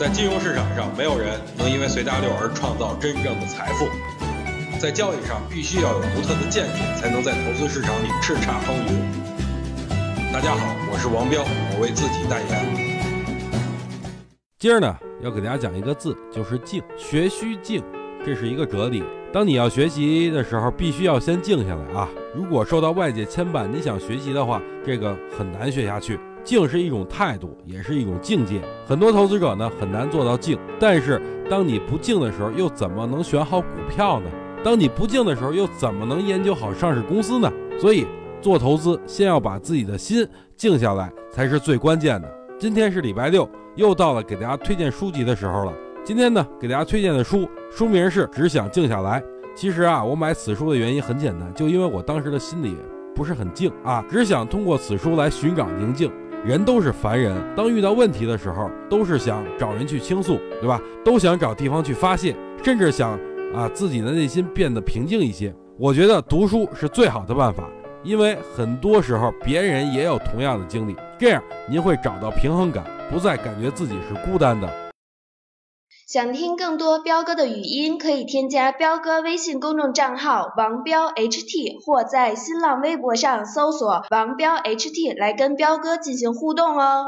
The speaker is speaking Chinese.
在金融市场上，没有人能因为随大流而创造真正的财富。在交易上，必须要有独特的见解，才能在投资市场里叱咤风云。大家好，我是王彪，我为自己代言。今儿呢，要给大家讲一个字，就是静。学须静，这是一个哲理。当你要学习的时候，必须要先静下来啊！如果受到外界牵绊，你想学习的话，这个很难学下去。静是一种态度，也是一种境界。很多投资者呢很难做到静，但是当你不静的时候，又怎么能选好股票呢？当你不静的时候，又怎么能研究好上市公司呢？所以做投资，先要把自己的心静下来，才是最关键的。今天是礼拜六，又到了给大家推荐书籍的时候了。今天呢，给大家推荐的书，书名是《只想静下来》。其实啊，我买此书的原因很简单，就因为我当时的心里不是很静啊，只想通过此书来寻找宁静。人都是凡人，当遇到问题的时候，都是想找人去倾诉，对吧？都想找地方去发泄，甚至想啊自己的内心变得平静一些。我觉得读书是最好的办法，因为很多时候别人也有同样的经历，这样您会找到平衡感，不再感觉自己是孤单的。想听更多彪哥的语音，可以添加彪哥微信公众账号王彪 HT，或在新浪微博上搜索王彪 HT 来跟彪哥进行互动哦。